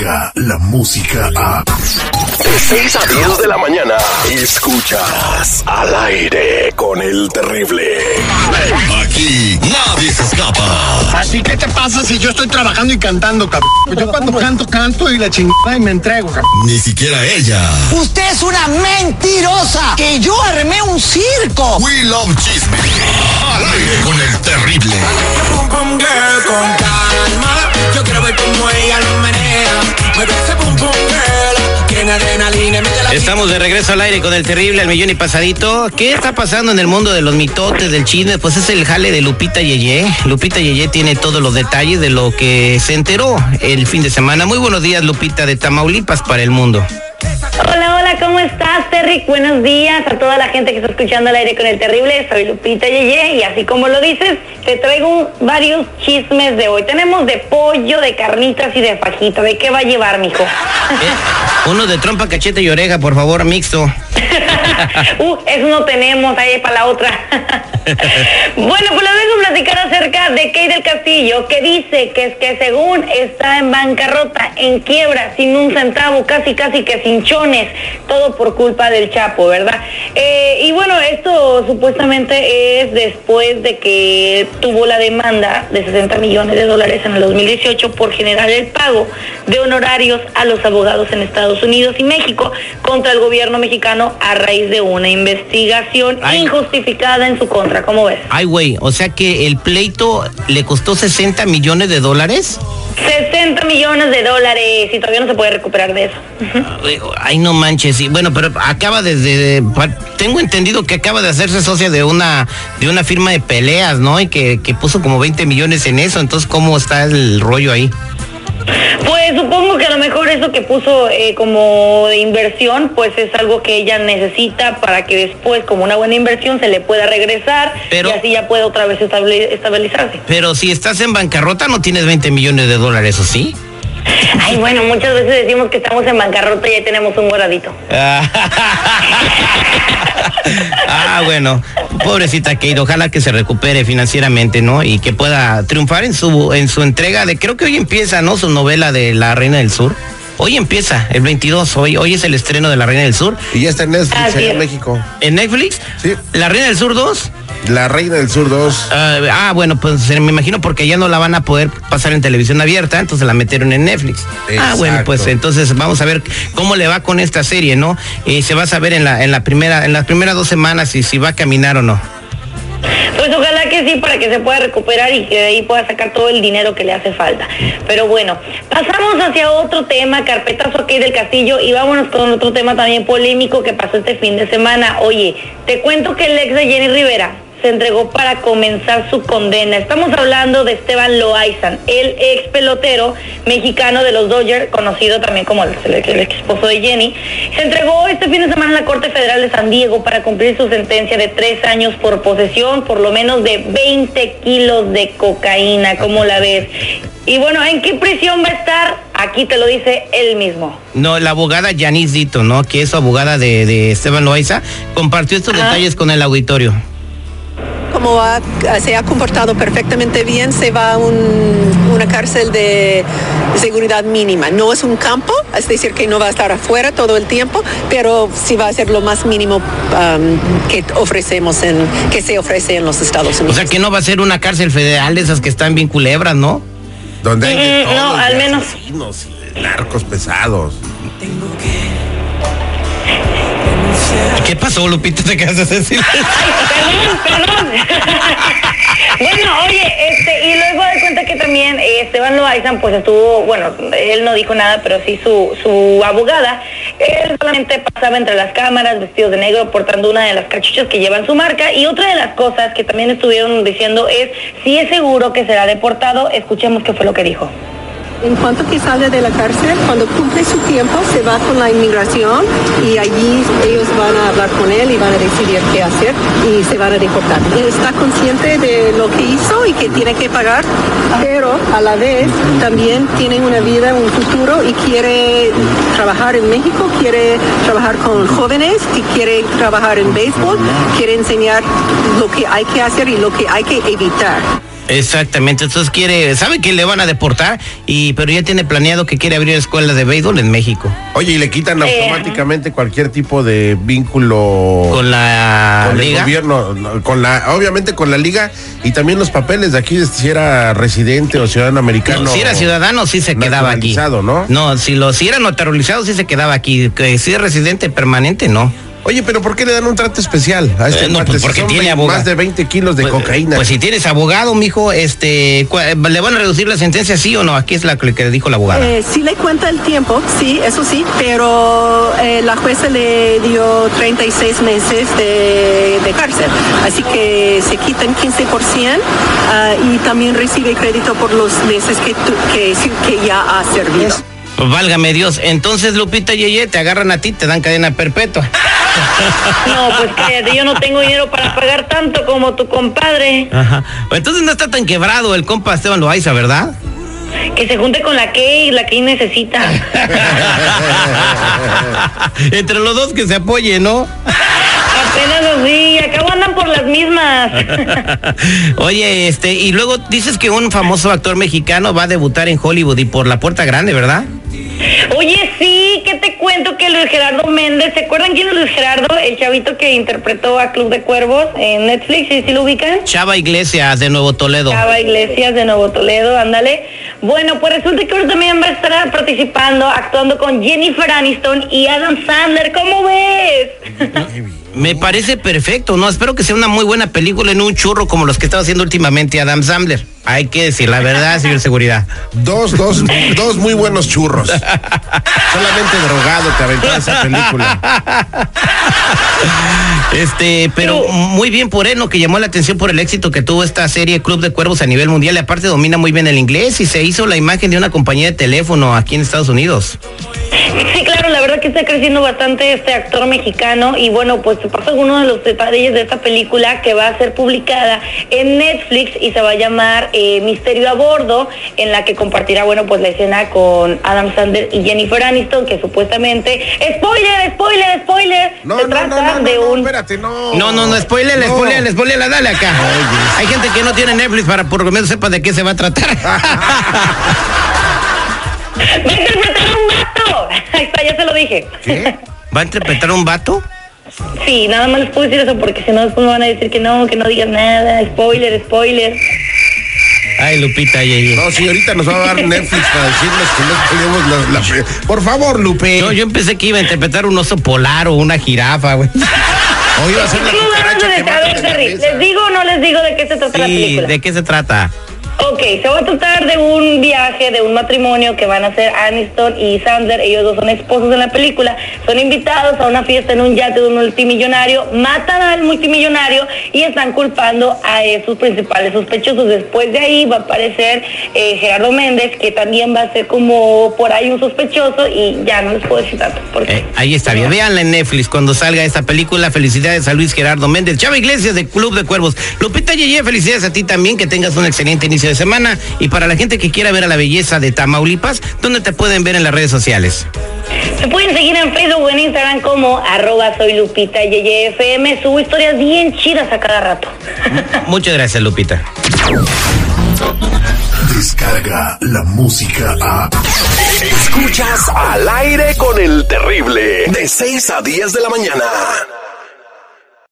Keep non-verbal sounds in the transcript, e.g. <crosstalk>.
La música a. De 6 a 10 de la mañana. Escuchas al aire con el terrible. Aquí nadie se escapa. Así que te pasa si yo estoy trabajando y cantando, cabrón? Pues yo cuando canto, canto y la chingada y me entrego, cabrón. Ni siquiera ella. Usted es una mentirosa. Que yo armé un circo. We love chisme. Al aire con el terrible. Con calma. Estamos de regreso al aire con el terrible al millón y pasadito. ¿Qué está pasando en el mundo de los mitotes, del chisme? Pues es el jale de Lupita Yeye. Lupita Yeye tiene todos los detalles de lo que se enteró el fin de semana. Muy buenos días, Lupita de Tamaulipas para el mundo. Hola, hola, ¿cómo estás, Terry? Buenos días a toda la gente que está escuchando al aire con el terrible. Soy Lupita Yeye y así como lo dices, te traigo varios chismes de hoy. Tenemos de pollo, de carnitas y de fajita. ¿De qué va a llevar, mijo? <laughs> Eh, Uno de trompa, cachete y oreja, por favor, mixto. <laughs> uh, eso no tenemos ahí para la otra. <laughs> bueno, pues les vengo a platicar acerca de Kay del Castillo, que dice que es que según está en bancarrota, en quiebra, sin un centavo, casi casi que sin chones, todo por culpa del Chapo, ¿verdad? Eh, y bueno, esto supuestamente es después de que tuvo la demanda de 60 millones de dólares en el 2018 por generar el pago de honorarios a los abogados en Estados Unidos y México contra el gobierno mexicano a raíz de una investigación Ay. injustificada en su contra. ¿Cómo ves? Ay, güey, o sea que el pleito le costó 60 millones de dólares. 60 millones de dólares y todavía no se puede recuperar de eso. Ay, no manches. Y bueno, pero acaba desde. Tengo entendido que acaba de hacerse socia de una de una firma de peleas, ¿no? Y que, que puso como 20 millones en eso. Entonces, ¿cómo está el rollo ahí? Pues supongo que a lo mejor eso que puso eh, como de inversión, pues es algo que ella necesita para que después, como una buena inversión, se le pueda regresar Pero- y así ya pueda otra vez estabilizarse. Pero si estás en bancarrota, no tienes 20 millones de dólares, ¿o sí? Ay, bueno, muchas veces decimos que estamos en bancarrota y ya tenemos un guardadito. <laughs> ah, bueno, pobrecita Kate, ojalá que se recupere financieramente, ¿no? Y que pueda triunfar en su en su entrega de creo que hoy empieza, ¿no? Su novela de La Reina del Sur. Hoy empieza, el 22, hoy hoy es el estreno de La Reina del Sur Y ya está en Netflix Así en es. México. en Netflix. Sí. La Reina del Sur 2. La Reina del Sur 2. Ah, ah, bueno, pues eh, me imagino porque ya no la van a poder pasar en televisión abierta, entonces la metieron en Netflix. Ah, bueno, pues entonces vamos a ver cómo le va con esta serie, ¿no? Y se va a saber en la en la primera en las primeras dos semanas si si va a caminar o no. Que sí, para que se pueda recuperar y que de ahí pueda sacar todo el dinero que le hace falta. Pero bueno, pasamos hacia otro tema, carpetazo aquí del castillo, y vámonos con otro tema también polémico que pasó este fin de semana. Oye, te cuento que el ex de Jenny Rivera se entregó para comenzar su condena. Estamos hablando de Esteban Loaizan, el ex pelotero mexicano de los Dodgers, conocido también como el, el ex esposo de Jenny. Se entregó este fin de semana en la Corte Federal de San Diego para cumplir su sentencia de tres años por posesión, por lo menos de 20 kilos de cocaína, como la ves. Y bueno, ¿en qué prisión va a estar? Aquí te lo dice él mismo. No, la abogada Yanis Dito, ¿no? Que es su abogada de, de Esteban Loaiza, compartió estos detalles con el auditorio. Como ha- se ha comportado perfectamente bien, se va a un- una cárcel de seguridad mínima. No es un campo, es decir, que no va a estar afuera todo el tiempo, pero sí va a ser lo más mínimo um, que ofrecemos en, que se ofrece en los Estados O Unidos. sea que no va a ser una cárcel federal de esas que están bien culebras, ¿no? Donde hay de Mm, todo, no, al menos. asesinos narcos pesados. ¿Qué pasó, Lupita? ¿Te quedaste así? <laughs> <laughs> Bueno, oye, este, y luego de cuenta que también eh, Esteban Loaiza, pues estuvo, bueno, él no dijo nada, pero sí su, su abogada, él solamente pasaba entre las cámaras, vestido de negro, portando una de las cachuchas que llevan su marca, y otra de las cosas que también estuvieron diciendo es si es seguro que será deportado, escuchemos qué fue lo que dijo. En cuanto que sale de la cárcel, cuando cumple su tiempo, se va con la inmigración y allí ellos van a hablar con él y van a decidir qué hacer y se van a deportar. Él está consciente de lo que hizo y que tiene que pagar, pero a la vez también tiene una vida, un futuro y quiere trabajar en México, quiere trabajar con jóvenes, y quiere trabajar en béisbol, quiere enseñar lo que hay que hacer y lo que hay que evitar. Exactamente, entonces quiere, sabe que le van a deportar, y pero ya tiene planeado que quiere abrir escuela de béisbol en México. Oye, y le quitan Eh. automáticamente cualquier tipo de vínculo Con la con el liga. gobierno, no, con la, obviamente con la liga y también los papeles de aquí de si era residente o ciudadano americano. No, si era ciudadano, sí se quedaba aquí. ¿no? No, si, lo, si era naturalizado, sí se quedaba aquí. Que si es residente permanente, no. Oye, pero ¿por qué le dan un trato especial a este Eh, no, pues porque tiene abogado. Más de 20 kilos de Pues, cocaína. Pues si tienes abogado, mijo, este, cua- ¿le van a reducir la sentencia, sí o no? Aquí es la que que dijo la abogada. Eh, sí le cuenta el tiempo, sí, eso sí, pero eh, la jueza le dio 36 meses de, de cárcel, así que se quitan 15% ah, y también recibe crédito por los meses que, tu- que, ya ha servido. Válgame Dios. Entonces, Lupita Yeye, te agarran a ti, te dan cadena perpetua. No, pues cállate, yo no tengo dinero para pagar tanto como tu compadre. Ajá. Entonces no está tan quebrado el compa Esteban Loaiza, ¿verdad? Que se junte con la Kay, la Kay necesita. <laughs> Entre los dos que se apoyen, ¿no? Apenas así, acabo andan por las mismas. <laughs> Oye, este, y luego dices que un famoso actor mexicano va a debutar en Hollywood y por la puerta grande, ¿verdad? Oye, sí, ¿qué te cuento que Luis Gerardo Méndez, ¿se acuerdan quién es Luis Gerardo? El chavito que interpretó a Club de Cuervos en Netflix, ¿sí, sí lo ubican? Chava Iglesias de Nuevo Toledo. Chava Iglesias de Nuevo Toledo, ándale. Bueno, pues resulta que ahora también va a estar participando, actuando con Jennifer Aniston y Adam Sandler. ¿Cómo ves? Me parece perfecto, ¿no? Espero que sea una muy buena película en un churro como los que estaba haciendo últimamente Adam Sandler. Hay que decir la verdad, señor seguridad. Dos, dos, dos muy buenos churros. Solamente drogado te aventó esa película. Este, pero muy bien por él, ¿no? Que llamó la atención por el éxito que tuvo esta serie Club de Cuervos a nivel mundial. Y aparte domina muy bien el inglés y se hizo la imagen de una compañía de teléfono aquí en Estados Unidos. Sí, la verdad que está creciendo bastante este actor mexicano y bueno, pues pasa uno de los detalles de esta película que va a ser publicada en Netflix y se va a llamar eh, Misterio a Bordo, en la que compartirá, bueno, pues la escena con Adam Sandler y Jennifer Aniston, que supuestamente, spoiler, spoiler, spoiler, No, se no, trata no, no, de no, un... espérate, no. No, no, no, spoiler, No. spoiler, spoiler, dale acá. Hay gente que no tiene Netflix para por lo menos sepa de qué se va a tratar. <laughs> <laughs> ¡Va a interpretar a un <laughs> Ahí está, ya se lo dije. ¿Qué? ¿Va a interpretar un vato? Sí, nada más les puedo decir eso porque si no después me van a decir que no, que no digas nada, spoiler, spoiler. Ay, Lupita, Yeye. No, sí, ahorita nos va a dar Netflix para decirnos que no tenemos la, la- Por favor, Lupe. Yo, yo empecé que iba a interpretar un oso polar o una jirafa, güey. O iba a ser cucaracha que Terry. ¿Les digo o no les digo de qué se trata la película? ¿de qué se trata? Ok, se va a tratar de un viaje, de un matrimonio que van a ser Aniston y Sandler. Ellos dos son esposos en la película. Son invitados a una fiesta en un yate de un multimillonario. Matan al multimillonario y están culpando a sus principales sospechosos. Después de ahí va a aparecer eh, Gerardo Méndez, que también va a ser como por ahí un sospechoso. Y ya no les puedo decir tanto. Porque Eh, ahí está bien. Véanla en Netflix cuando salga esta película. Felicidades a Luis Gerardo Méndez. Chava Iglesias de Club de Cuervos. Lupita Yeye, felicidades a ti también. Que tengas un excelente inicio de semana. Y para la gente que quiera ver a la belleza de Tamaulipas, ¿dónde te pueden ver en las redes sociales? Me pueden seguir en Facebook o en Instagram como arroba soy Lupita. Subo historias bien chidas a cada rato. <laughs> Muchas gracias, Lupita. Descarga la música a. Escuchas al aire con el terrible. De 6 a 10 de la mañana.